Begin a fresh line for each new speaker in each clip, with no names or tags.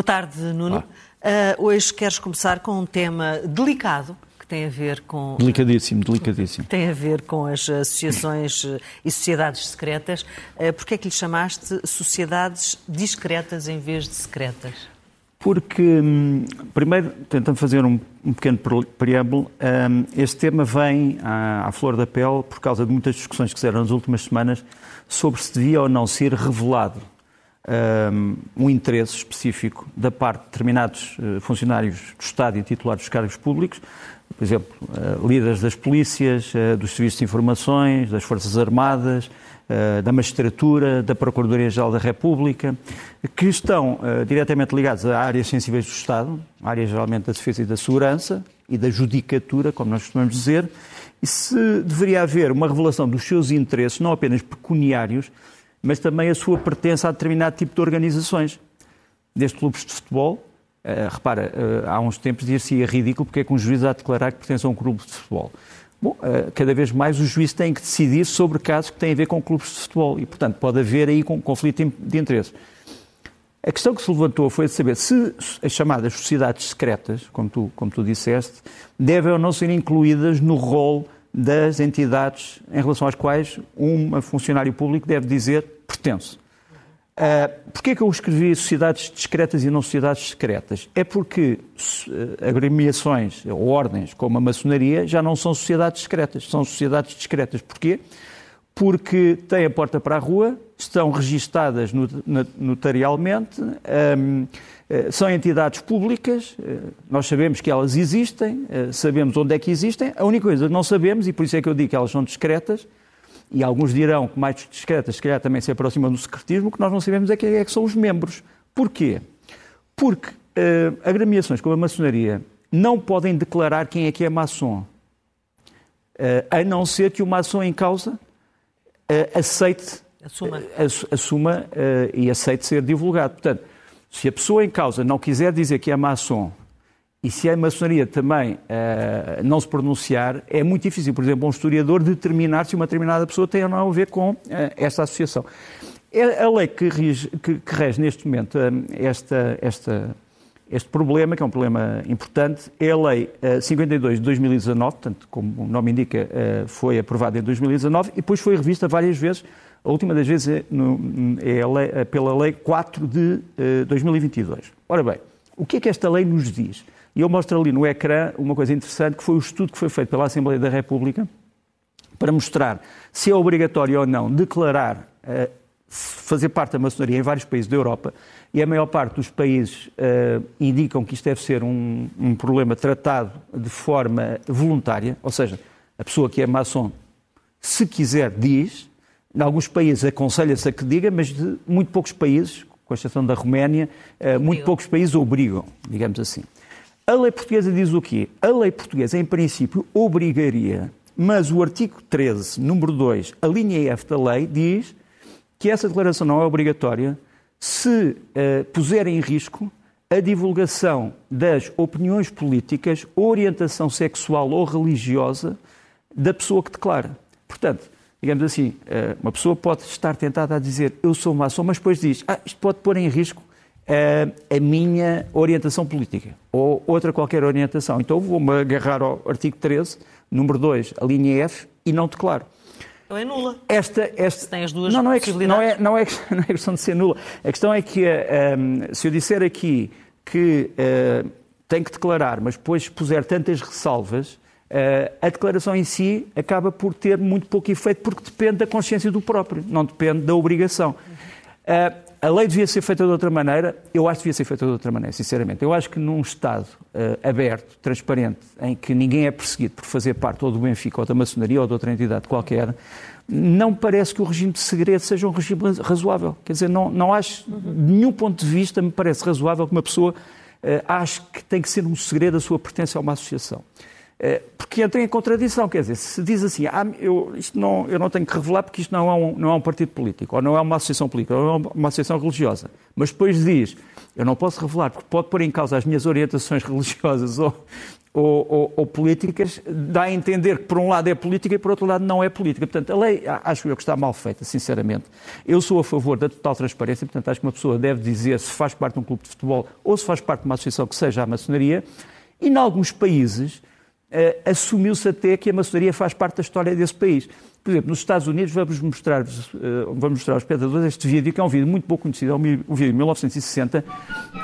Boa tarde, Nuno. Uh, hoje queres começar com um tema delicado que tem a ver com.
Delicadíssimo, delicadíssimo.
Tem a ver com as associações e sociedades secretas. Uh, Porquê é que lhe chamaste sociedades discretas em vez de secretas?
Porque, hum, primeiro, tentando fazer um, um pequeno preâmbulo, um, este tema vem à, à, flor da pele por causa de muitas discussões que se deram nas últimas semanas sobre se devia ou não ser revelado um, interesse específico da parte de determinados uh, funcionários do Estado e titulares dos cargos públicos, por exemplo, uh, líderes das polícias, uh, dos serviços de informações, das Forças Armadas, eh, da magistratura, da Procuradoria-Geral da República, que estão diretamente ligados a áreas sensíveis do Estado, áreas geralmente da defesa e da segurança e da judicatura, como nós costumamos dizer, e se deveria haver uma revelação dos seus interesses, não apenas pecuniários, mas também a sua pertença a determinado tipo de organizações. Desde clubes de futebol, uh, repara, há uns tempos dizia-se ridículo porque é que um juiz há de declarar que pertence a um clube de futebol. Bom, eh, cada vez mais os juízes têm que decidir sobre casos que têm a ver com clubes de futebol e, portanto, pode haver aí um conflito de interesses. A questão que se levantou foi de saber se as chamadas sociedades secretas, como tu, como tu disseste, devem ou não ser incluídas no rol das entidades em relação às quais um funcionário público deve dizer pertence. Uh, Porquê é que eu escrevi sociedades discretas e não sociedades secretas? É porque uh, agremiações ou ordens como a maçonaria já não são sociedades secretas, são sociedades discretas. Porquê? Porque têm a porta para a rua, estão registadas notarialmente, um, uh, são entidades públicas, uh, nós sabemos que elas existem, sabemos onde é que existem, a única coisa que não sabemos, e por isso é que eu digo que elas são discretas, e alguns dirão que mais discretas, se calhar também se aproximam do secretismo, o que nós não sabemos é quem é que são os membros. Porquê? Porque uh, agremiações como a maçonaria não podem declarar quem é que é maçom, uh, a não ser que o maçom em causa uh, aceite,
assuma,
assuma e aceite ser divulgado. Portanto, se a pessoa em causa não quiser dizer que é maçom e se a maçonaria também uh, não se pronunciar, é muito difícil, por exemplo, um historiador determinar se uma determinada pessoa tem ou não a ver com uh, esta associação. É a lei que rege, que, que rege neste momento uh, esta, esta, este problema, que é um problema importante, é a Lei 52 de 2019, portanto, como o nome indica, foi aprovada em 2019 e depois foi revista várias vezes. A última das vezes é, no, é lei, pela Lei 4 de 2022. Ora bem, o que é que esta lei nos diz? E eu mostro ali no ecrã uma coisa interessante, que foi o estudo que foi feito pela Assembleia da República para mostrar se é obrigatório ou não declarar uh, fazer parte da maçonaria em vários países da Europa, e a maior parte dos países uh, indicam que isto deve ser um, um, problema tratado de forma voluntária, ou seja, a pessoa que é maçom, se quiser, diz. Em alguns países aconselha-se a que diga, mas de muito poucos países, com exceção da Roménia, uh, muito poucos países obrigam, digamos assim. A lei portuguesa diz o quê? A lei portuguesa, em princípio, obrigaria, mas o artigo 13, número 2, a linha F da lei, diz que essa declaração não é obrigatória se uh, puser em risco a divulgação das opiniões políticas, orientação sexual ou religiosa da pessoa que declara. Portanto, digamos assim, eh, uma pessoa pode estar tentada a dizer eu sou maçom, mas depois diz ah, isto pode pôr em risco a minha orientação política ou outra qualquer orientação. Então vou-me agarrar ao artigo 13, número 2, a linha F, e não declaro.
Então é nula.
Esta, esta...
Se tem as duas
não, não é. Não é, não, é, não é questão de ser nula. A questão é que um, se eu disser aqui que uh, tem que declarar, mas depois puser tantas ressalvas, a declaração em si acaba por ter muito pouco efeito porque depende da consciência do próprio, não depende da obrigação. Uh, a lei devia ser feita de outra maneira, eu acho que devia ser feita de outra maneira, sinceramente. Eu acho que num Estado uh, aberto, transparente, em que ninguém é perseguido por fazer parte ou do Benfica, ou da maçonaria, ou de outra entidade qualquer, não parece que o regime de segredo seja um regime razoável. Quer dizer, não, não acho, de nenhum ponto de vista, me parece razoável que uma pessoa uh, ache que tem que ser um segredo a sua pertença a uma associação. Eh, porque entra em contradição, quer dizer, se diz assim, ah, eu, isto não, eu não tenho que revelar porque isto não é, um, não é um partido político, ou não é uma associação política, ou não é uma associação religiosa, mas depois diz, eu não posso revelar porque pode pôr em causa as minhas orientações religiosas ou, ou, ou, ou, políticas, dá a entender que por um lado é política e por outro lado não é política. Portanto, a lei acho eu que está mal feita, sinceramente. Eu sou a favor da total transparência, portanto acho que uma pessoa deve dizer se faz parte de um clube de futebol ou se faz parte de uma associação que seja a maçonaria. E em alguns países assumiu-se até que a maçonaria faz parte da história desse país. Por exemplo, nos Estados Unidos, vamos mostrar, uh, vamos mostrar aos espectadores este vídeo, que é um vídeo muito pouco conhecido, é um vídeo de 1960,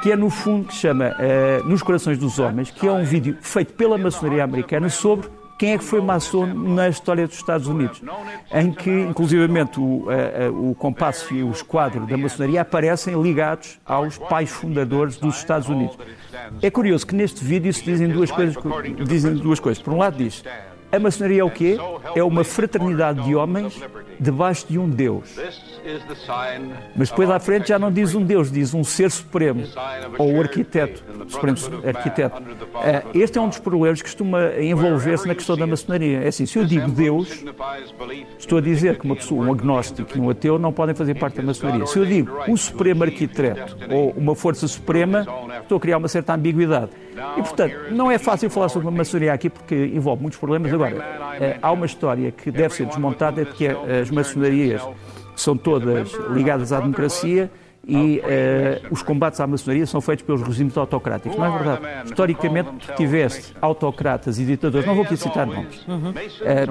que é no fundo que se chama uh, Nos Corações dos Homens, que é um vídeo feito pela maçonaria americana sobre quem é que foi maçom na história dos Estados Unidos, em que, inclusivamente, o, o compasso e o esquadro da maçonaria aparecem ligados aos pais fundadores dos Estados Unidos. É curioso que neste vídeo se dizem duas coisas, dizem duas coisas. Por um lado diz, a maçonaria é o quê? É uma fraternidade de homens debaixo de um Deus. Mas depois à frente já não diz um Deus, diz um ser supremo, ou o arquiteto, supremo arquiteto. Ah, este é um dos problemas que costuma envolver-se na questão da maçonaria. É assim, se eu digo Deus, estou a dizer que uma pessoa, um agnóstico e um ateu não podem fazer parte da maçonaria. Se eu digo um supremo arquiteto ou uma força suprema, estou a criar uma certa ambiguidade. E, portanto, não é fácil falar sobre a maçonaria aqui porque envolve muitos problemas. Agora, eh, há uma história que deve ser desmontada, de que as maçonarias são todas ligadas à democracia e uh, os combates à maçonaria são feitos pelos regimes autocráticos. Não é verdade? Historicamente, tiveste autocratas e ditadores, não vou aqui citar nomes, uh,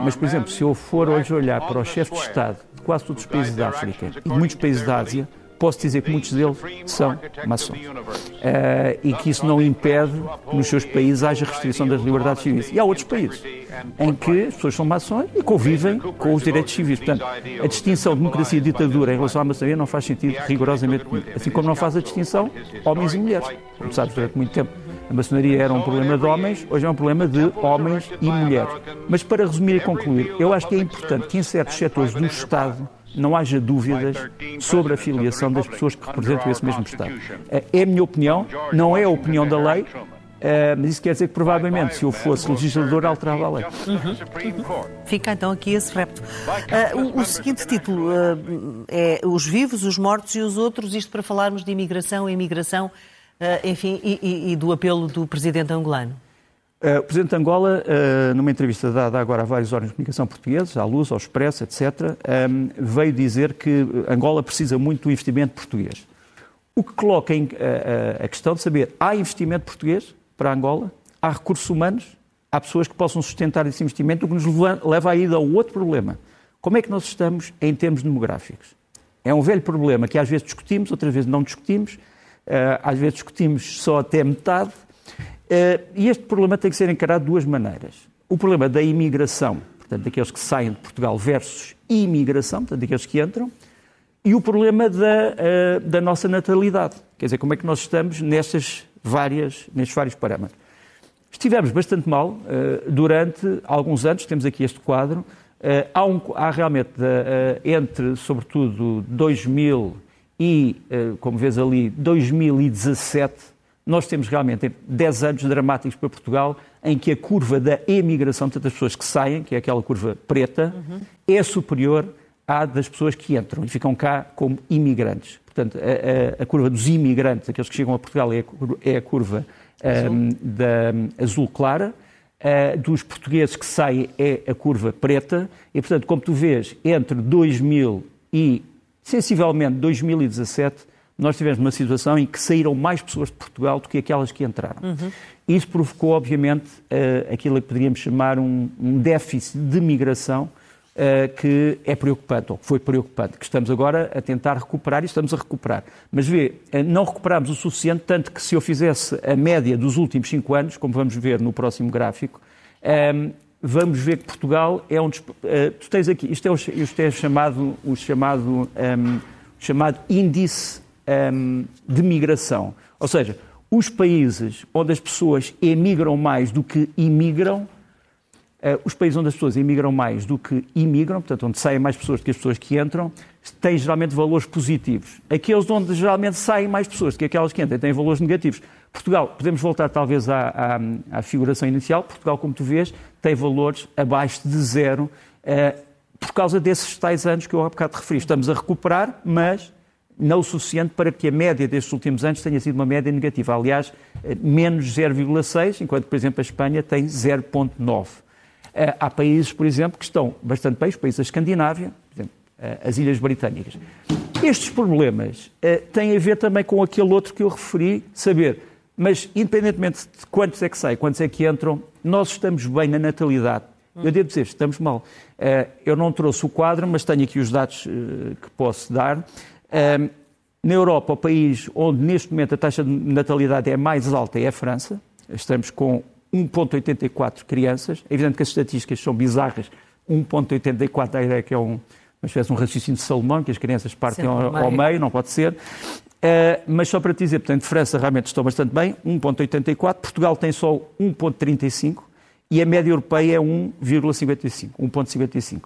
mas, por exemplo, se eu for hoje olhar para o chefe de Estado de quase todos os países da África e de muitos países da Ásia, posso dizer que muitos deles são maçons. Uh, e que isso não impede que nos seus países haja restrição das liberdades civis. E há outros países em que as pessoas são maçons e convivem com os direitos civis. Portanto, a distinção de democracia e ditadura em relação à maçonaria não faz sentido rigorosamente nenhum. Assim como não faz a distinção homens e mulheres. Como sabes, durante muito tempo a maçonaria era um problema de homens, hoje é um problema de homens e mulheres. Mas para resumir e concluir, eu acho que é importante que em certos setores do Estado não haja dúvidas sobre a filiação das pessoas que representam esse mesmo Estado. É a minha opinião, não é a opinião da lei, Uh, mas isso quer dizer que provavelmente, se eu fosse legislador, alterava a lei.
Uhum. Fica então aqui esse repto. Uh, o, o, seguinte título uh, é Os vivos, os mortos e os outros, isto para falarmos de imigração, imigração, enfim, e, e, e do apelo do presidente angolano.
Uh, o Presidente de Angola, uh, numa entrevista dada agora a vários órgãos de comunicação portugueses, à Luz, ao Expresso, etc., um, ehm, veio dizer que Angola precisa muito do investimento português. O que coloca em, uh, a questão de saber, há investimento português para Angola? Há recursos humanos? Há pessoas que possam sustentar esse investimento? O que nos leva a ir ao outro problema. Como é que nós estamos em termos demográficos? É um velho problema que às vezes discutimos, outras vezes não discutimos, às vezes discutimos só até metade, eh, e este problema tem que ser encarado de duas maneiras. O problema da imigração, portanto, daqueles que saem de Portugal versus imigração, portanto, daqueles que entram, e o problema da, eh, da nossa natalidade. Quer dizer, como é que nós estamos nestas várias, nestes vários parâmetros. Estivemos bastante mal eh, durante alguns anos, temos aqui este quadro, há, um, há realmente, entre, sobretudo, 2000 e, como vês ali, 2017, nós temos realmente 10 anos dramáticos para Portugal em que a curva da emigração, portanto, das pessoas que saem, que é aquela curva preta, uhum. é superior à das pessoas que entram e ficam cá como imigrantes. Portanto, a, a, a curva dos imigrantes, aqueles que chegam a Portugal, é a, é a curva azul. Um, da azul clara. Uh, dos portugueses que saem é a curva preta. E, portanto, como tu vês, entre 2000 e, sensivelmente, 2017, nós tivemos uma situação em que saíram mais pessoas de Portugal do que aquelas que entraram. Uhum. Isso provocou, obviamente, uh, aquilo que poderíamos chamar um, um déficit de migração uh, que é preocupante, ou que foi preocupante, que estamos agora a tentar recuperar e estamos a recuperar. Mas vê, uh, não recuperamos o suficiente, tanto que se eu fizesse a média dos últimos cinco anos, como vamos ver no próximo gráfico, um, ehm, vamos ver que Portugal é um dos... tu tens aqui, isto é o, isto é chamado, o chamado, um, ehm, chamado índice um, de migração. Ou seja, os países onde as pessoas emigram mais do que imigram, uh, os países onde as pessoas emigram mais do que imigram, portanto, onde saem mais pessoas do que as pessoas que entram, têm geralmente valores positivos. Aqueles onde geralmente saem mais pessoas do que aquelas que entram têm valores negativos. Portugal, podemos voltar talvez à, à, à, figuração inicial, Portugal, como tu vês, tem valores abaixo de zero uh, por causa desses tais anos que eu há bocado referi. Estamos a recuperar, mas não o suficiente para que a média destes últimos anos tenha sido uma média negativa. Aliás, eh, menos 0,6, enquanto, por exemplo, a Espanha tem 0,9. Eh, há países, por exemplo, que estão bastante bem, os países da Escandinávia, por exemplo, as Ilhas Britânicas. Estes problemas têm a ver também com aquele outro que eu referi, saber mas, independentemente de quantos é que saem, quantos é que entram, nós estamos bem na natalidade. Eu devo dizer, estamos mal. Eh, eu não trouxe o quadro, mas tenho aqui os dados eh, que posso dar. Eh, na Europa, o país onde neste momento a taxa de natalidade é mais alta é a França. Estamos com 1,84 crianças. É evidente que as estatísticas são bizarras. 1,84 a ideia que é um, uma espécie de um raciocínio de Salomão, que as crianças partem ao, ao meio, não pode ser. Uh, mas só para te dizer, portanto, França realmente está bastante bem, 1,84, Portugal tem só 1,35 e a média europeia é 1,55, 1,55.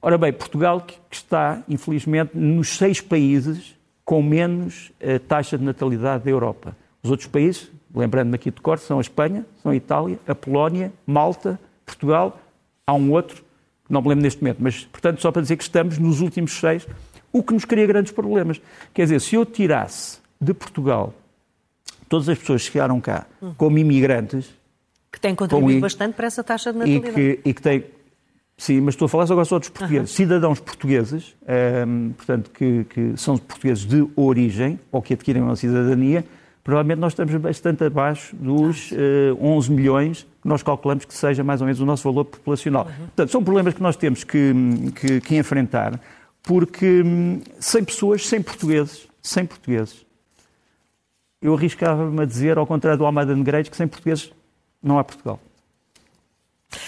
Ora bem, Portugal que está, infelizmente, nos seis países com menos uh, taxa de natalidade da Europa. Os outros países, lembrando-me aqui de cor, são a Espanha, são a Itália, a Polónia, Malta, Portugal, há um outro, não me lembro neste momento, mas, portanto, só para dizer que estamos nos últimos seis o que nos cria grandes problemas. Quer dizer, se eu tirasse de Portugal todas as pessoas que chegaram cá como imigrantes.
Que têm contribuído bastante para essa taxa de natalidade.
E que, e que têm. Sim, mas estou a falar só agora dos portugueses. Uhum. Cidadãos portugueses, um, ehm, portanto, que, que, são portugueses de origem ou que adquirem uma cidadania, provavelmente nós estamos bastante abaixo dos uh, eh, 11 milhões que nós calculamos que seja mais ou menos o nosso valor populacional. Uhum. Portanto, são problemas que nós temos que, que, que enfrentar porque hum, sem pessoas, sem portugueses, sem portugueses. Eu arriscava-me a dizer, ao contrário do Almada Negreiros, que sem portugueses não há Portugal.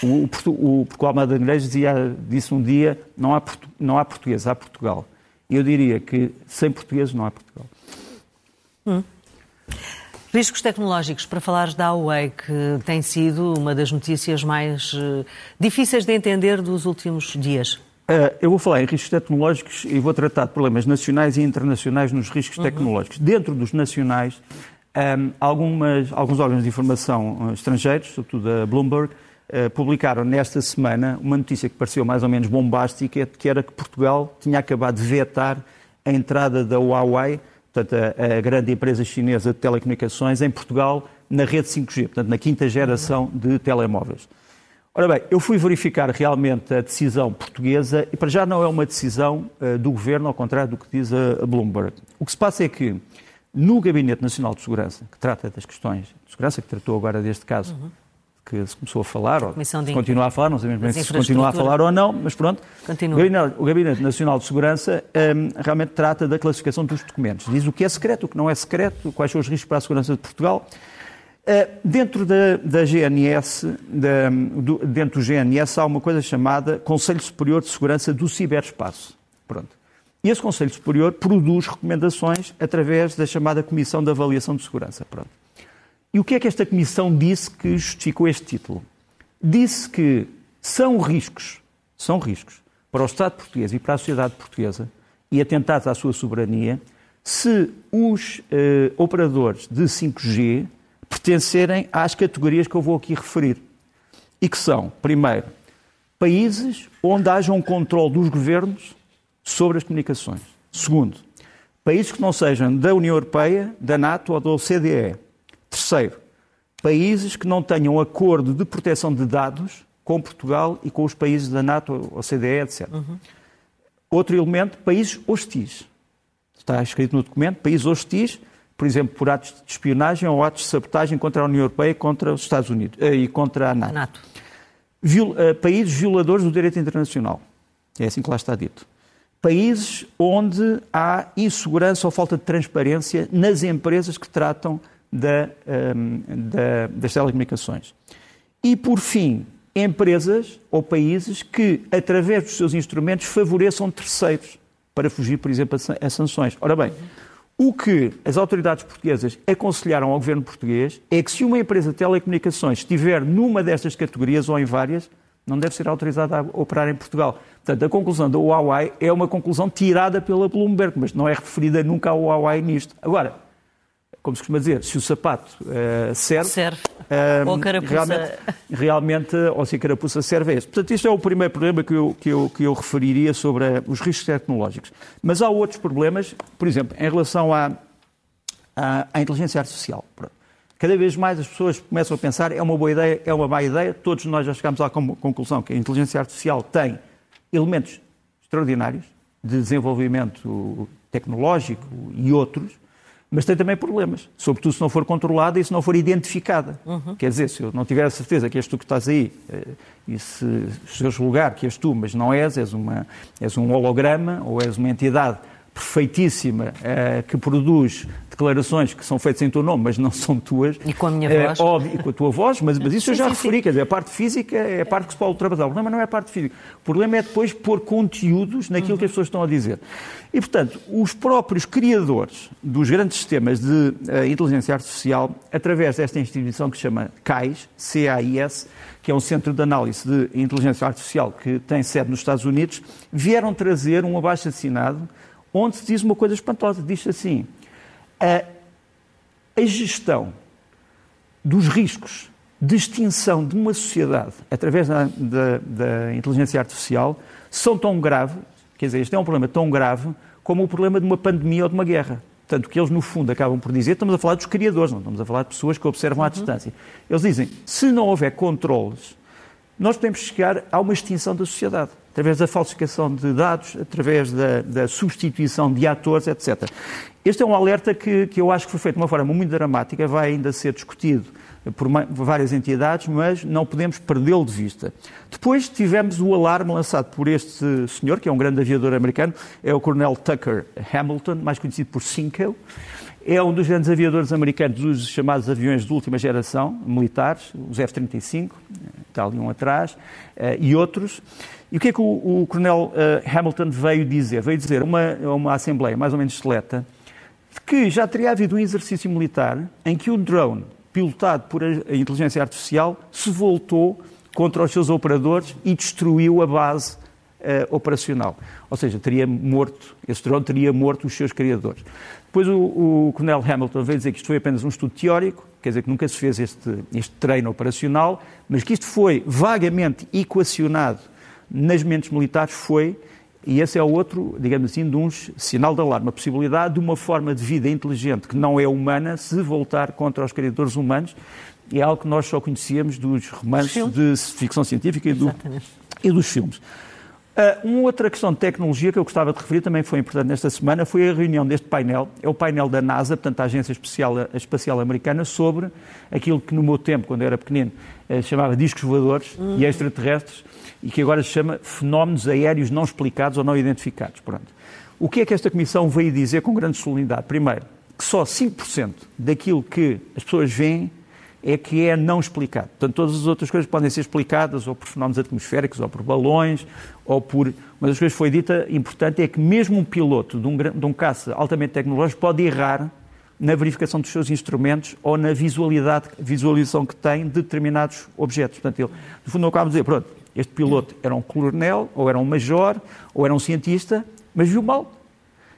O, o, porque o Almada Negreiros dizia, disse um dia, não há, não há português, há Portugal. Eu diria que sem portugueses não há Portugal.
Hum. Riscos tecnológicos, para falares da Huawei, que tem sido uma das notícias mais uh, difíceis de entender dos últimos dias.
Uh, eu vou falar em riscos tecnológicos e vou tratar de problemas nacionais e internacionais nos riscos uhum. tecnológicos. Dentro dos nacionais, um, algumas, alguns órgãos de informação estrangeiros, sobretudo a Bloomberg, publicaram nesta semana uma notícia que pareceu mais ou menos bombástica, que era que Portugal tinha acabado de vetar a entrada da Huawei, portanto, a, a grande empresa chinesa de telecomunicações, em Portugal na rede 5G, portanto, na quinta geração de telemóveis. Ora bem, eu fui verificar realmente a decisão portuguesa e para já não é uma decisão uh, do governo, ao contrário do que diz a, a, Bloomberg. O que se passa é que no Gabinete Nacional de Segurança, que trata das questões de segurança, que tratou agora deste caso, uhum. Que se começou a falar, ou se continua a falar, não sabemos bem se continua a falar ou não, mas pronto.
Continua.
O Gabinete, o Gabinete Nacional de Segurança um, realmente trata da classificação dos documentos. Diz o que é secreto, o que não é secreto, quais são os riscos para a segurança de Portugal. Eh, dentro da, da GNS, da, do, dentro do GNS, há uma coisa chamada Conselho Superior de Segurança do Ciberespaço. Pronto. E esse Conselho Superior produz recomendações através da chamada Comissão de Avaliação de Segurança. Pronto. E o que é que esta comissão disse que justificou este título? Disse que são riscos, são riscos para o Estado português e para a sociedade portuguesa e atentados à sua soberania se os eh, operadores de 5G pertencerem às categorias que eu vou aqui referir. E que são, primeiro, países onde haja um controle dos governos sobre as comunicações. Segundo, países que não sejam da União Europeia, da NATO ou da OCDE. Terceiro, países que não tenham acordo de proteção de dados com Portugal e com os países da NATO, OCDE, etc. Uhum. Outro elemento, países hostis. Está escrito no documento, países hostis por exemplo, por atos de espionagem ou atos de sabotagem contra a União Europeia, contra os Estados Unidos eh, e contra a NATO. NATO. Viol, uh, países violadores do direito internacional. É assim que lá está dito. Países onde há insegurança ou falta de transparência nas empresas que tratam da, um, ehm, da, das telecomunicações. E, por fim, empresas ou países que, através dos seus instrumentos, favoreçam terceiros para fugir, por exemplo, a sanções. Ora bem, o que as autoridades portuguesas aconselharam ao governo português é que se uma empresa de telecomunicações estiver numa destas categorias ou em várias, não deve ser autorizada a operar em Portugal. Portanto, a conclusão da Huawei é uma conclusão tirada pela Bloomberg, mas não é referida nunca ao Huawei nisto. Agora, como se costuma dizer, se o sapato uh, serve,
serve. Uh, ou a carapuça...
realmente, realmente, ou se a carapuça serve é esse. Portanto, este é o primeiro problema que eu, que eu, que eu referiria sobre os riscos tecnológicos. Mas há outros problemas, por exemplo, em relação à, à, à inteligência artificial. Cada vez mais as pessoas começam a pensar é uma boa ideia, é uma má ideia. Todos nós já chegamos à conclusão que a inteligência artificial tem elementos extraordinários de desenvolvimento tecnológico e outros, mas tem também problemas, sobretudo se não for controlada e se não for identificada. Uhum. Quer dizer, se eu não tiver a certeza que és tu que estás aí eh, e se chegares lugar que és tu, mas não és, és, uma, és um holograma ou és uma entidade perfeitíssima uh, que produz declarações que são feitas em teu nome, mas não são tuas.
E com a minha uh, voz.
Óbvio, e com a tua voz, mas, mas isso sim, eu já sim, referi, sim. quer dizer, a parte física é a parte que se pode ultrapassar. O problema não é a parte física. O problema é depois pôr conteúdos naquilo uhum. que as pessoas estão a dizer. E, portanto, os próprios criadores dos grandes sistemas de uh, inteligência artificial, através desta instituição que se chama CAIS, C-A-I-S, que é um centro de análise de inteligência artificial que tem sede nos Estados Unidos, vieram trazer um abaixo-assinado onde se diz uma coisa espantosa. Diz assim: a, a gestão dos riscos de extinção de uma sociedade através da, da, da, inteligência artificial são tão graves, quer dizer, este é um problema tão grave como o problema de uma pandemia ou de uma guerra. Portanto, que eles, no fundo, acabam por dizer, estamos a falar dos criadores, não estamos a falar de pessoas que observam à uhum. distância. Eles dizem, se não houver controles, nós podemos chegar a uma extinção da sociedade através da falsificação de dados, através da, da substituição de atores, etc. Este é um alerta que, que eu acho que foi feito de uma forma muito dramática, vai ainda ser discutido por várias entidades, mas não podemos perdê-lo de vista. Depois tivemos o alarme lançado por este senhor, que é um grande aviador americano, é o Coronel Tucker Hamilton, mais conhecido por Cinco. É um dos grandes aviadores americanos dos chamados aviões de última geração, militares, os F-35, está ali um atrás, eh, e outros. E o que é que o, o Coronel uh, Hamilton veio dizer? Veio dizer a uma, uma assembleia mais ou menos seleta que já teria havido um exercício militar em que um drone pilotado por a inteligência artificial se voltou contra os seus operadores e destruiu a base uh, operacional. Ou seja, teria morto, esse drone teria morto os seus criadores. Depois o, o Coronel Hamilton veio dizer que isto foi apenas um estudo teórico, quer dizer que nunca se fez este, este treino operacional, mas que isto foi vagamente equacionado nas mentes militares foi, e esse é o outro, digamos assim, de uns sinal de alarme, a possibilidade de uma forma de vida inteligente que não é humana se voltar contra os criadores humanos. É algo que nós só conhecíamos dos romances de ficção científica e, do, e dos filmes. Uh, uma outra questão de tecnologia que eu gostava de referir, também foi importante nesta semana, foi a reunião deste painel, é o painel da NASA, portanto a Agência Espacial, Espacial Americana, sobre aquilo que no meu tempo, quando eu era pequenino, uh, chamava discos voadores uhum. e extraterrestres, e que agora se chama fenómenos aéreos não explicados ou não identificados. Pronto. O que é que esta Comissão veio dizer com grande solenidade? Primeiro, que só 5% daquilo que as pessoas veem é que é não explicado. Portanto, todas as outras coisas podem ser explicadas ou por fenómenos atmosféricos, ou por balões, ou por... Uma das coisas que foi dita importante é que mesmo um piloto de um, de um caça altamente tecnológico pode errar na verificação dos seus instrumentos ou na visualidade, visualização que tem de determinados objetos. Portanto, ele, no fundo, acaba de dizer, pronto, este piloto era um coronel, ou era um major, ou era um cientista, mas viu mal.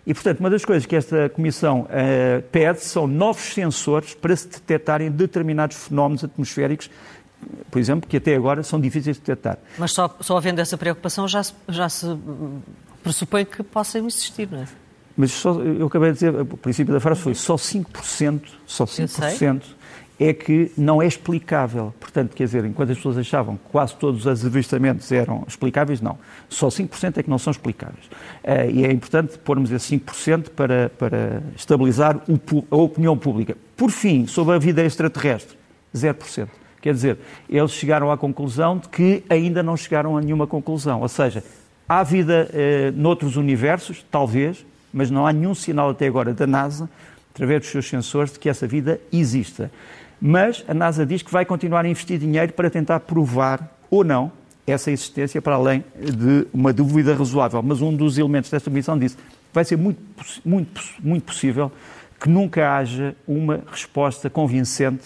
E, portanto, uma das coisas que esta Comissão uh, pede são novos sensores para se detectarem determinados fenómenos atmosféricos, por exemplo, que até agora são difíceis de detectar.
Mas só, só havendo essa preocupação já se, já se pressupõe que possam existir, não é?
Mas só, eu acabei de dizer, o princípio da frase foi só 5%, só 5% é que não é explicável. Portanto, quer dizer, enquanto as pessoas achavam que quase todos os avistamentos eram explicáveis, não. Só 5% é que não são explicáveis. Uh, e é importante pormos esse 5% para, para estabilizar o, a opinião pública. Por fim, sobre a vida extraterrestre, 0%. Quer dizer, eles chegaram à conclusão de que ainda não chegaram a nenhuma conclusão. Ou seja, há vida uh, noutros universos, talvez, mas não há nenhum sinal até agora da NASA, através dos seus sensores, de que essa vida exista. Mas a NASA diz que vai continuar a investir dinheiro para tentar provar ou não essa existência para além de uma dúvida razoável. Mas um dos elementos desta missão disse vai ser muito, muito, muito possível que nunca haja uma resposta convincente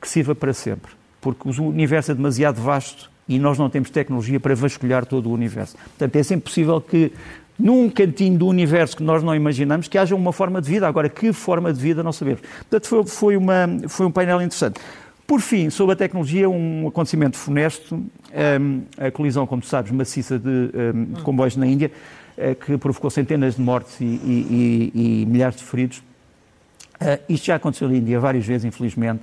que sirva para sempre. Porque o universo é demasiado vasto E nós não temos tecnologia para vasculhar todo o universo. Portanto, é sempre possível que num cantinho do universo que nós não imaginamos, que haja uma forma de vida. Agora, que forma de vida não sabemos. Portanto, foi, foi, uma, foi um painel interessante. Por fim, sobre a tecnologia, um acontecimento funesto, um, a colisão, como tu sabes, maciça de, um, de comboios na Índia, uh, que provocou centenas de mortes e, e, e, e milhares de feridos. Uh, isto já aconteceu na Índia várias vezes, infelizmente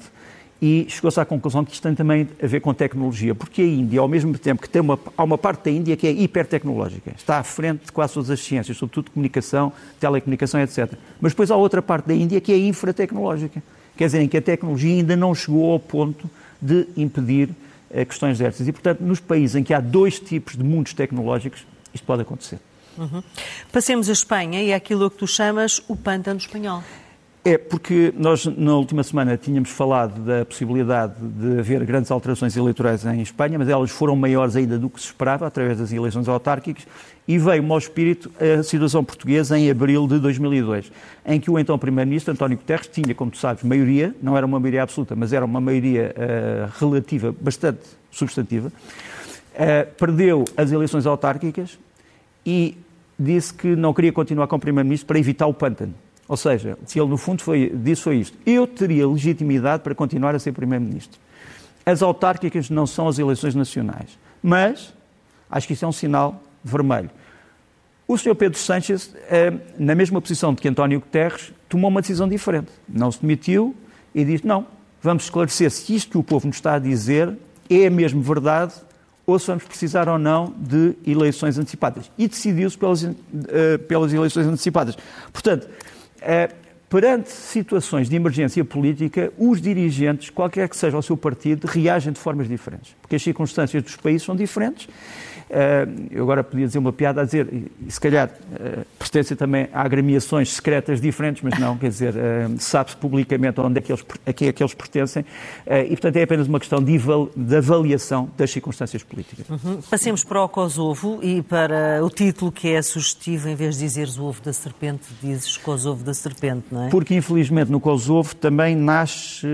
e chegou-se à conclusão que isto tem também a ver com tecnologia, porque a Índia, ao mesmo tempo que tem uma, há uma parte da Índia que é hipertecnológica, está à frente de quase todas as ciências, sobretudo comunicação, telecomunicação, etc. Mas depois há outra parte da Índia que é infratecnológica, quer dizer, em que a tecnologia ainda não chegou ao ponto de impedir uh, questões dessas. E, portanto, nos países em que há dois tipos de mundos tecnológicos, isto pode acontecer.
Uhum. Passemos a Espanha e àquilo que tu chamas o pântano espanhol.
É porque nós, na última semana, tínhamos falado da possibilidade de haver grandes alterações eleitorais em Espanha, mas elas foram maiores ainda do que se esperava, através das eleições autárquicas, e veio-me ao espírito a situação portuguesa em abril de 2002, em que o então Primeiro-Ministro, António Guterres, tinha, como tu sabes, maioria, não era uma maioria absoluta, mas era uma maioria uh, relativa, bastante substantiva, uh, perdeu as eleições autárquicas e disse que não queria continuar como Primeiro-Ministro para evitar o pântano. Ou seja, se ele no fundo foi, disse foi isto, eu teria legitimidade para continuar a ser Primeiro-Ministro. As autárquicas não são as eleições nacionais, mas acho que isso é um sinal vermelho. O Sr. Pedro Sánchez, eh, na mesma posição de que António Guterres, tomou uma decisão diferente. Não se demitiu e disse: não, vamos esclarecer se isto que o povo nos está a dizer é mesmo verdade ou se vamos precisar ou não de eleições antecipadas. E decidiu-se pelas, eh, pelas eleições antecipadas. Portanto, perante situações de emergência política, os dirigentes, qualquer que seja o seu partido, reagem de formas diferentes. Porque as circunstâncias dos países são diferentes eu agora podia dizer uma piada a dizer, e se calhar uh, pertence também a agremiações secretas diferentes, mas não, quer dizer, uh, sabe-se publicamente onde é que eles, a quem é que eles pertencem, e portanto é apenas uma questão de, de avaliação das circunstâncias políticas.
Uhum. Passemos para o Kosovo e para o título que é sugestivo, em vez de dizeres o ovo da serpente, dizes Kosovo da serpente, não é?
Porque infelizmente no Kosovo também nasce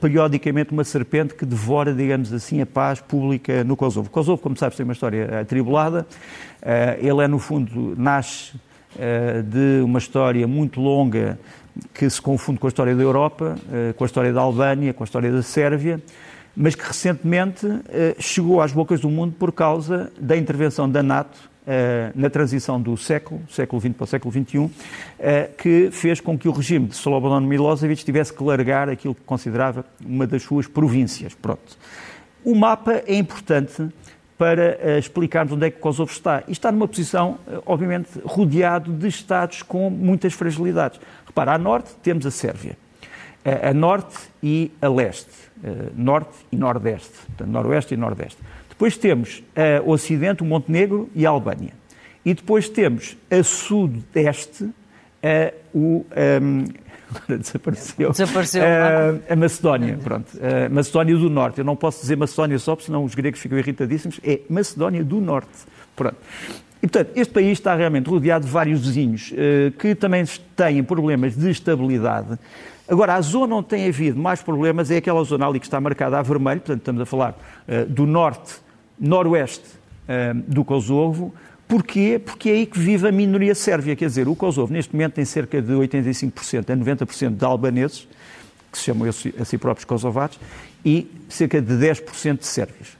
periodicamente uma serpente que devora, digamos assim, a paz pública no Kosovo. O Kosovo, como sabes, tem uma história atribulada. Eh, ele é, no fundo, nasce eh, de uma história muito longa que se confunde com a história da Europa, eh, com a história da Albânia, com a história da Sérvia, mas que recentemente chegou às bocas do mundo por causa da intervenção da NATO na transição do século, século XX para o século XXI, que fez com que o regime de Slobodan Milosevic tivesse que largar aquilo que considerava uma das suas províncias. Pronto. O mapa é importante para uh, explicarmos onde é que Kosovo está. E está numa posição, uh, obviamente, rodeado de Estados com muitas fragilidades. Repara, a norte temos a Sérvia, a norte e a leste, norte e nordeste, portanto, noroeste e nordeste. Depois temos o ocidente, o Montenegro e a Albânia. E depois temos a sudeste, o, um, ehm, agora desapareceu.
Desapareceu. Uh,
a Macedónia, pronto. Uh, Macedónia do Norte. Eu não posso dizer Macedónia só, porque senão os gregos ficam irritadíssimos. É Macedónia do Norte. Pronto. E, portanto, este país está realmente rodeado de vários vizinhos uh, que também têm problemas de estabilidade. Agora, a zona onde tem havido mais problemas é aquela zona ali que está marcada a vermelho, portanto, estamos a falar do norte, noroeste do Kosovo, Porquê? Porque é aí que vive a minoria sérvia. Quer dizer, o Kosovo neste momento tem cerca de 85% a 90% de albaneses, que se chamam a si próprios kosovares, e cerca de 10% de sérvios.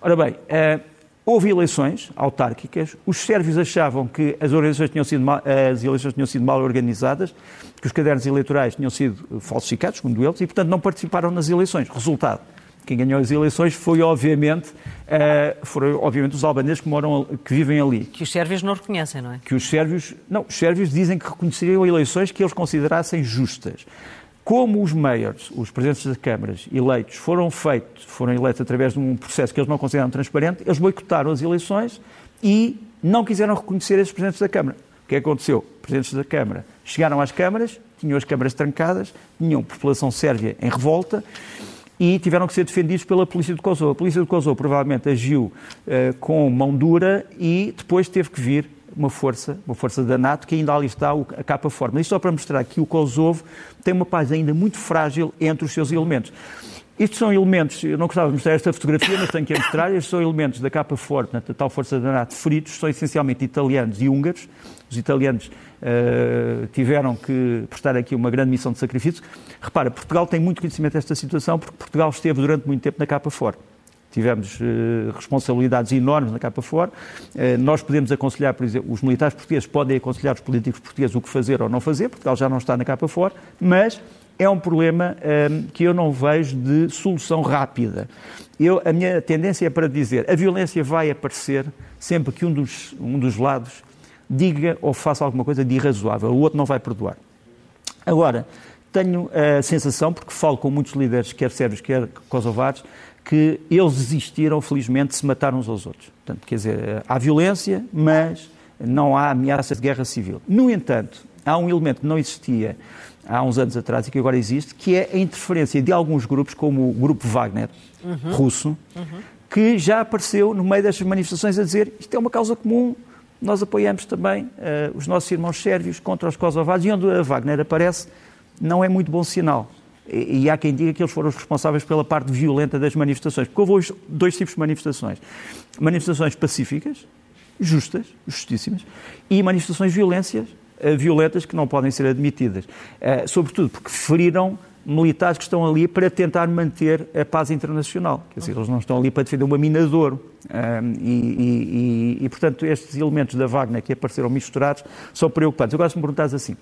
Ora bem, uh, houve eleições autárquicas, os sérvios achavam que as tinham sido mal, as eleições tinham sido mal organizadas, que os cadernos eleitorais tinham sido falsificados, segundo eles, e portanto não participaram nas eleições. Resultado, quem ganhou as eleições foi, obviamente, uh, foram, obviamente os albaneses que, moram, que vivem ali.
Que os sérvios não reconhecem, não é?
Que os sérvios... Não, os sérvios dizem que reconheceriam eleições que eles considerassem justas. Como os mayors, os presidentes das câmaras eleitos, foram feitos, foram eleitos através de um processo que eles não consideram transparente, eles boicotaram as eleições e não quiseram reconhecer esses presidentes da Câmara. O que é aconteceu? Presidentes da Câmara chegaram às câmaras, tinham as câmaras trancadas, tinham população sérvia em revolta e tiveram que ser defendidos pela polícia de Kosovo. A polícia de Kosovo provavelmente agiu uh, com mão dura e depois teve que vir uma força, uma força da NATO, que ainda ali está a capa forte. Mas isto só para mostrar que o Kosovo tem uma paz ainda muito frágil entre os seus elementos. Estes são elementos, eu não gostava de mostrar esta fotografia, mas tenho que a mostrar. Estes são elementos da capa forte, da tal Força da NATO, feridos, são essencialmente italianos e húngaros. Os italianos uh, tiveram que prestar aqui uma grande missão de sacrifício. Repara, Portugal tem muito conhecimento desta situação, porque Portugal esteve durante muito tempo na capa forte tivemos uh, responsabilidades enormes na capa fora. Uh, nós podemos aconselhar, por exemplo, os militares portugueses podem aconselhar os políticos portugueses o que fazer ou não fazer, Portugal já não está na capa fora, mas é um problema ehm, que eu não vejo de solução rápida. Eu, a minha tendência é para dizer a violência vai aparecer sempre que um dos, um dos lados diga ou faça alguma coisa de irrazoável, o outro não vai perdoar. Agora, tenho a sensação, porque falo com muitos líderes, quer sérvios, quer kosovares, que eles existiram, felizmente, se mataram uns aos outros. Portanto, quer dizer, há violência, mas não há ameaça de guerra civil. No entanto, há um elemento que não existia há uns anos atrás e que agora existe, que é a interferência de alguns grupos, como o grupo Wagner, uhum. russo, uhum. que já apareceu no meio destas manifestações a dizer isto é uma causa comum, nós apoiamos também uh, os nossos irmãos sérvios contra os kosovares, e onde a Wagner aparece não é muito bom sinal. E, há quem diga que eles foram os responsáveis pela parte violenta das manifestações, porque houve dois tipos de manifestações. Manifestações pacíficas, justas, justíssimas, e manifestações violências, uh, violentas que não podem ser admitidas. Uh, sobretudo porque feriram militares que estão ali para tentar manter a paz internacional. Quer dizer, eles não estão ali para defender uma mina de ouro. Um, e, e, e, portanto, estes elementos da Wagner que apareceram misturados são preocupantes. Agora, se me perguntares assim,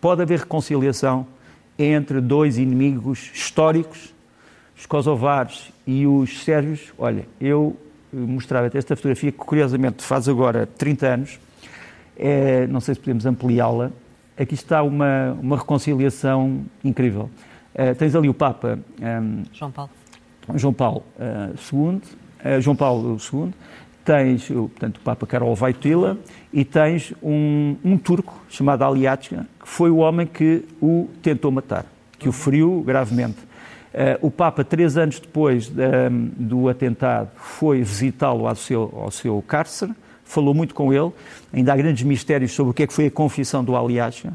pode haver reconciliação entre dois inimigos históricos, os kosovares e os sérvios. Olha, eu mostrava esta fotografia que, curiosamente, faz agora 30 anos. É, não sei se podemos ampliá-la. Aqui está uma, uma reconciliação incrível. Uh, tens ali o Papa
um, ehm, João Paulo,
João Paulo II, uh, João Paulo II, tens portanto, o Papa Karol Wojtyla e tens um, um turco chamado Aliatsga, que foi o homem que o tentou matar, que o feriu gravemente. Uh, o Papa, três anos depois do atentado, foi visitá-lo ao seu, ao seu cárcere, falou muito com ele, ainda há grandes mistérios sobre o que é que foi a confissão do Aliatsga.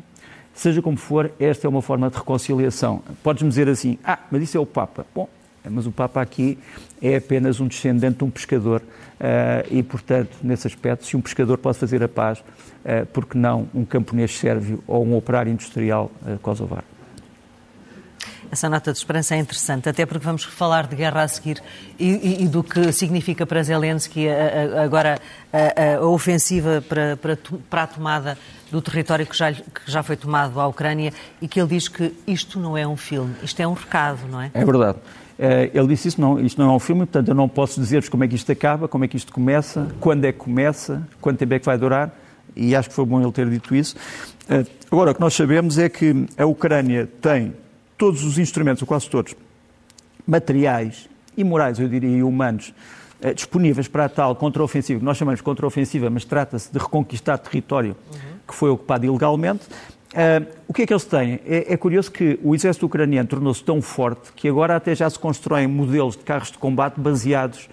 Seja como for, esta é uma forma de reconciliação. Podes-me dizer assim, ah, mas isso é o Papa. Bom, mas o Papa aqui é apenas um descendente de um pescador uh, e, portanto, nesse aspecto, se um pescador pode fazer a paz, uh, por que não um camponês sérvio ou um operário industrial uh, kosovar?
Essa nota de esperança é interessante, até porque vamos falar de guerra a seguir e, e, e do que significa para Zelensky a, a, agora a, a ofensiva para, para, para, a tomada do território que já, que já foi tomado à Ucrânia e que ele diz que isto não é um filme, isto é um recado, não é?
É verdade. Eh, ele disse isso, não, isto não é um filme, portanto eu não posso dizer-vos como é que isto acaba, como é que isto começa, quando é que começa, quanto tempo é que vai durar, e acho que foi bom ele ter dito isso. Eh, agora, o que nós sabemos é que a Ucrânia tem todos os instrumentos, ou quase todos, materiais e morais, eu diria, e humanos, eh, disponíveis para a tal contraofensiva, que nós chamamos de contraofensiva, mas trata-se de reconquistar território uhum. Que foi ocupado ilegalmente, Uh, o que é que eles têm? É, é curioso que o exército ucraniano tornou-se tão forte que agora até já se constroem modelos de carros de combate baseados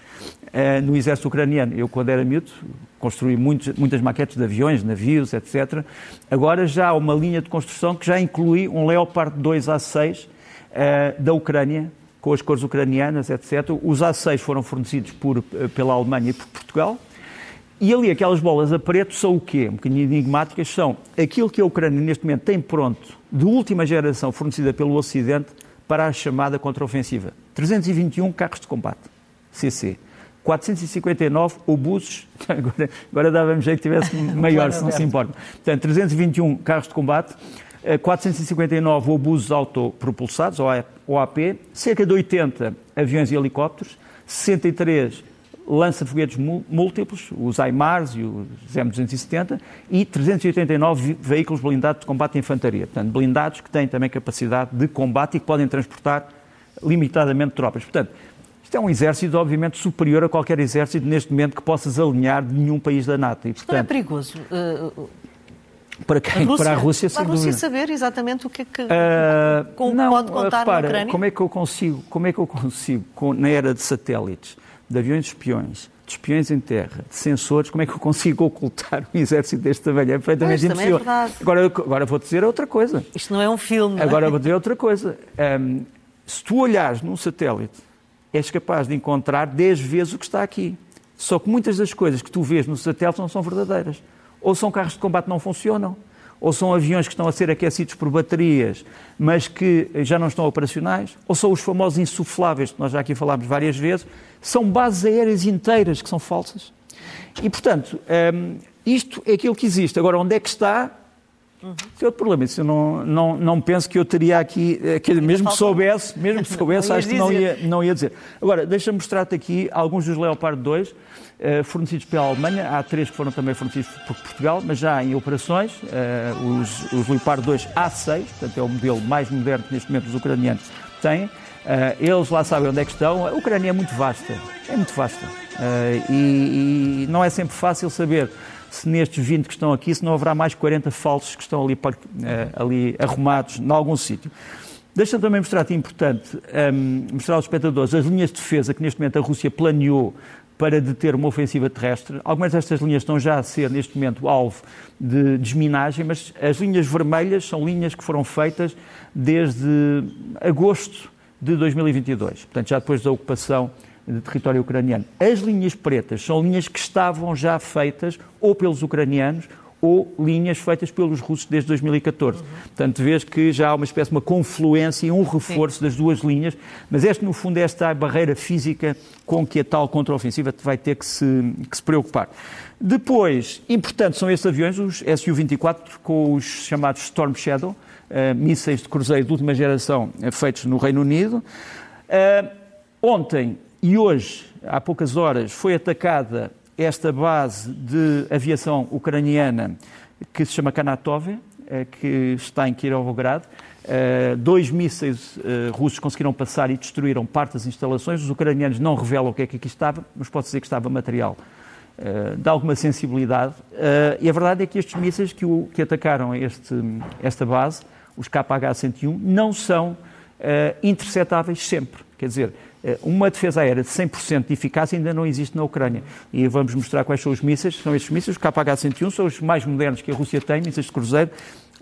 uh, no exército ucraniano. Eu, quando era miúdo, construí muitos, muitas maquetes de aviões, navios, etc. Agora já há uma linha de construção que já inclui um Leopard 2 A6 uh, da Ucrânia, com as cores ucranianas, etc. Os A6 foram fornecidos por, pela Alemanha e por Portugal. E ali aquelas bolas a preto são o quê? Um bocadinho enigmáticas, são aquilo que a Ucrânia neste momento tem pronto, de última geração, fornecida pelo Ocidente, para a chamada contraofensiva. 321 carros de combate, CC. 459 obuses, agora, agora dava-me jeito que tivesse maior, se não se importa. Portanto, 321 carros de combate, 459 eh, obuses autopropulsados, OAP, cerca de 80 aviões e helicópteros, 63 lança-foguetes múltiplos, os AIMARS e os M270, e 389 veículos blindados de combate de infantaria. Portanto, blindados que têm também capacidade de combate e que podem transportar limitadamente tropas. Portanto, isto é um exército, obviamente, superior a qualquer exército neste momento que possas alinhar de nenhum país da NATO.
E, portanto, não é perigoso? Uh,
para quem? A para a Rússia,
Para a Rússia saber exatamente o que é que uh, com
não,
pode contar
repara,
na Ucrânia?
Como é que eu consigo, como é que eu consigo com, na era de satélites, de aviões de espiões, de espiões em terra, de sensores, como é que eu consigo ocultar um exército deste tamanho? É perfeitamente
pois, impossível. É
agora, agora vou dizer outra coisa.
Isto não é um filme.
Agora vou dizer outra coisa. Um, Se tu olhares num satélite, és capaz de encontrar 10 vezes o que está aqui. Só que muitas das coisas que tu vês no satélite não são verdadeiras. Ou são carros de combate que não funcionam, ou são aviões que estão a ser aquecidos por baterias, mas que já não estão operacionais, ou são os famosos insufláveis, que nós já aqui falámos várias vezes, são bases aéreas inteiras que são falsas. E, portanto, hum, isto é aquilo que existe. Agora, onde é que está? Uhum. Esse é outro problema. Isso eu não, não, não penso que eu teria aqui, eh, mesmo que soubesse, mesmo que soubesse, acho que não ia, não ia dizer. Agora, deixa-me mostrar-te aqui alguns dos Leopard 2 eh, fornecidos pela Alemanha. Há três que foram também fornecidos por Portugal, mas já em operações. Eh, os, os Leopard 2 A6, portanto é o modelo mais moderno que neste momento os ucranianos têm. eles lá sabem onde é que estão. A Ucrânia é muito vasta, é muito vasta. e, e não é sempre fácil saber se nestes 20 que estão aqui, se não haverá mais 40 falsos que estão ali, eh, ali arrumados em algum sítio. Deixa-me também mostrar-te importante, um, ehm, mostrar aos espectadores as linhas de defesa que neste momento a Rússia planeou para deter uma ofensiva terrestre. Algumas destas linhas estão já a ser, neste momento, alvo de desminagem, mas as linhas vermelhas são linhas que foram feitas desde agosto de 2022, portanto, já depois da ocupação de território ucraniano. As linhas pretas são linhas que estavam já feitas ou pelos ucranianos ou linhas feitas pelos russos desde 2014. Uhum. Portanto, vês que já há uma espécie de uma confluência e um reforço Sim. das duas linhas, mas este, no fundo, é esta barreira física com que a tal contraofensiva vai ter que se, que se preocupar. Depois, importantes são estes aviões, os Su-24, com os chamados Storm Shadow, uh, mísseis de cruzeiro de última geração uh, feitos no Reino Unido. Uh, ontem, e hoje, há poucas horas, foi atacada esta base de aviação ucraniana que se chama Kanatove, eh, que está em Kirovograd. Eh, dois mísseis eh, russos conseguiram passar e destruíram parte das instalações. Os ucranianos não revelam o que é que aqui estava, mas pode dizer que estava material de alguma sensibilidade. E a verdade é que estes mísseis que, o, que atacaram este, esta base, os KH-101, não são interceptáveis sempre. Quer dizer, eh, uma defesa aérea de 100% de eficácia ainda não existe na Ucrânia. E vamos mostrar quais são os mísseis. São estes mísseis, os KH-101, são os mais modernos que a Rússia tem, mísseis de cruzeiro,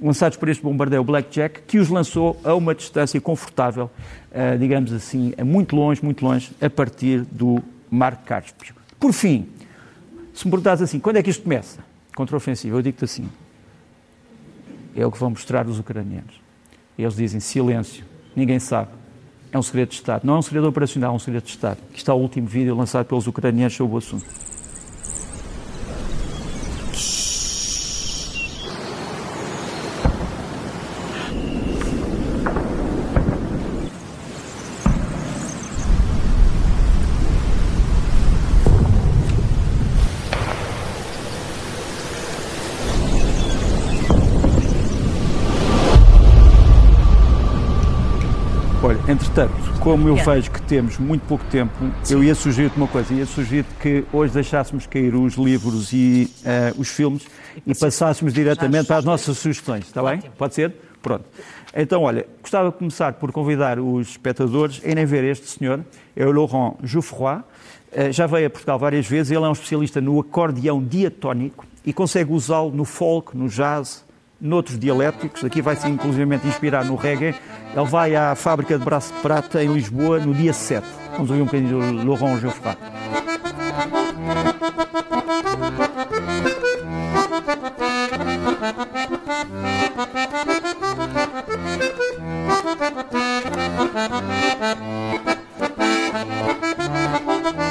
lançados por este bombardeio Blackjack, que os lançou a uma distância confortável, eh, digamos assim, muito longe, muito longe, a partir do Mar Cáspio. Por fim, se me perguntares assim, quando é que isto começa? Contra-ofensiva, eu digo-te assim, é o que vão mostrar os ucranianos. Eles dizem silêncio, ninguém sabe é um segredo de Estado. Não é um segredo operacional, é um segredo de Estado. Aqui está o último vídeo lançado pelos ucranianos sobre o assunto. Entretanto, como eu vejo que temos muito pouco tempo, Sim. eu ia sugerir-te uma coisa, ia sugerir-te que hoje deixássemos cair os livros e uh, os filmes e passássemos diretamente para as nossas sugestões, está bem? Pode ser? Pronto. Então, olha, gostava de começar por convidar os espectadores a irem ver este senhor, é o Laurent Jouffroy, uh, já veio a Portugal várias vezes, ele é um especialista no acordeão diatónico e consegue usá-lo no folk, no jazz, noutros dialéticos, aqui vai-se inclusivamente inspirar no reggae. Ele vai à fábrica de braço de prata em Lisboa no dia 7. Vamos ouvir um bocadinho do Laurent Geoffroy.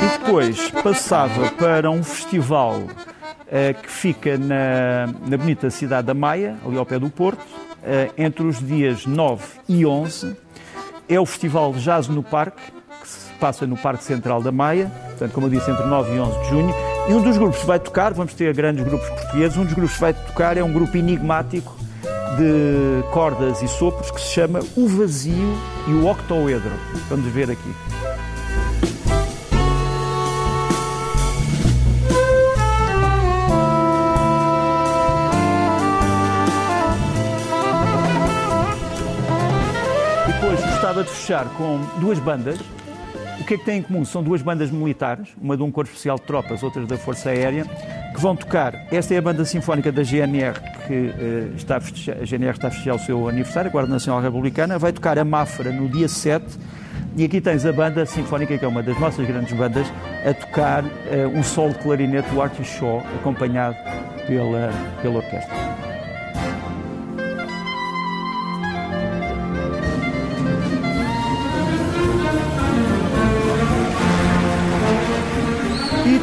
E depois passava para um festival que fica na, na bonita cidade da Maia, ali ao pé do Porto, eh, entre os dias 9 e 11. É o Festival Jazz no Parque, que se passa no Parque Central da Maia, portanto, como eu disse, entre 9 e 11 de junho. E um dos grupos que vai tocar, vamos ter grandes grupos portugueses, um dos grupos que vai tocar é um grupo enigmático de cordas e sopros que se chama O Vazio e o Octoedro. Vamos ver aqui. Gostava de fechar com duas bandas. O que é que têm em comum? São duas bandas militares, uma de um corpo especial de tropas, outra da Força Aérea, que vão tocar. Esta é a banda sinfónica da GNR, que uh, está a, festejar, a GNR está a festejar o seu aniversário, a Guarda Nacional Republicana, vai tocar a Mafra no dia 7. E aqui tens a banda sinfónica, que é uma das nossas grandes bandas, a tocar uh, um solo de clarinete do Artie Shaw, acompanhado pela, pela orquestra.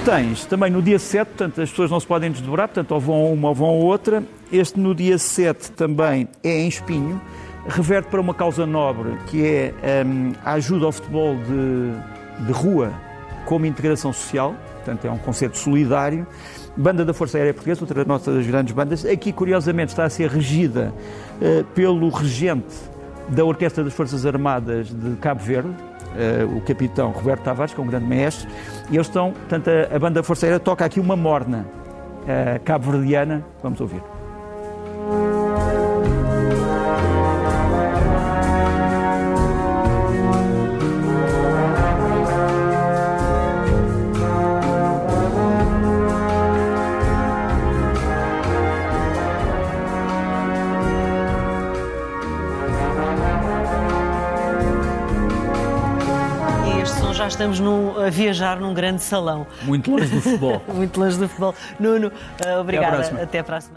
Tens também no dia 7, portanto as pessoas não se podem desdobrar, portanto ou vão uma ou vão outra. Este no dia 7 também é em Espinho, reverte para uma causa nobre que é um, a ajuda ao futebol de, de rua como integração social, portanto é um conceito solidário. Banda da Força Aérea Portuguesa, outra das nossas grandes bandas, aqui curiosamente está a ser regida uh, pelo regente da Orquestra das Forças Armadas de Cabo Verde, o capitão Roberto Tavares, que é um grande mestre, e eles estão, portanto, a, a banda Força Aérea toca aqui uma morna uh, cabo-verdiana, vamos ouvir.
Estamos num, a viajar num grande salão.
Muito longe do futebol.
Muito longe do futebol. Nuno, uh, obrigada. Até, Até a próxima.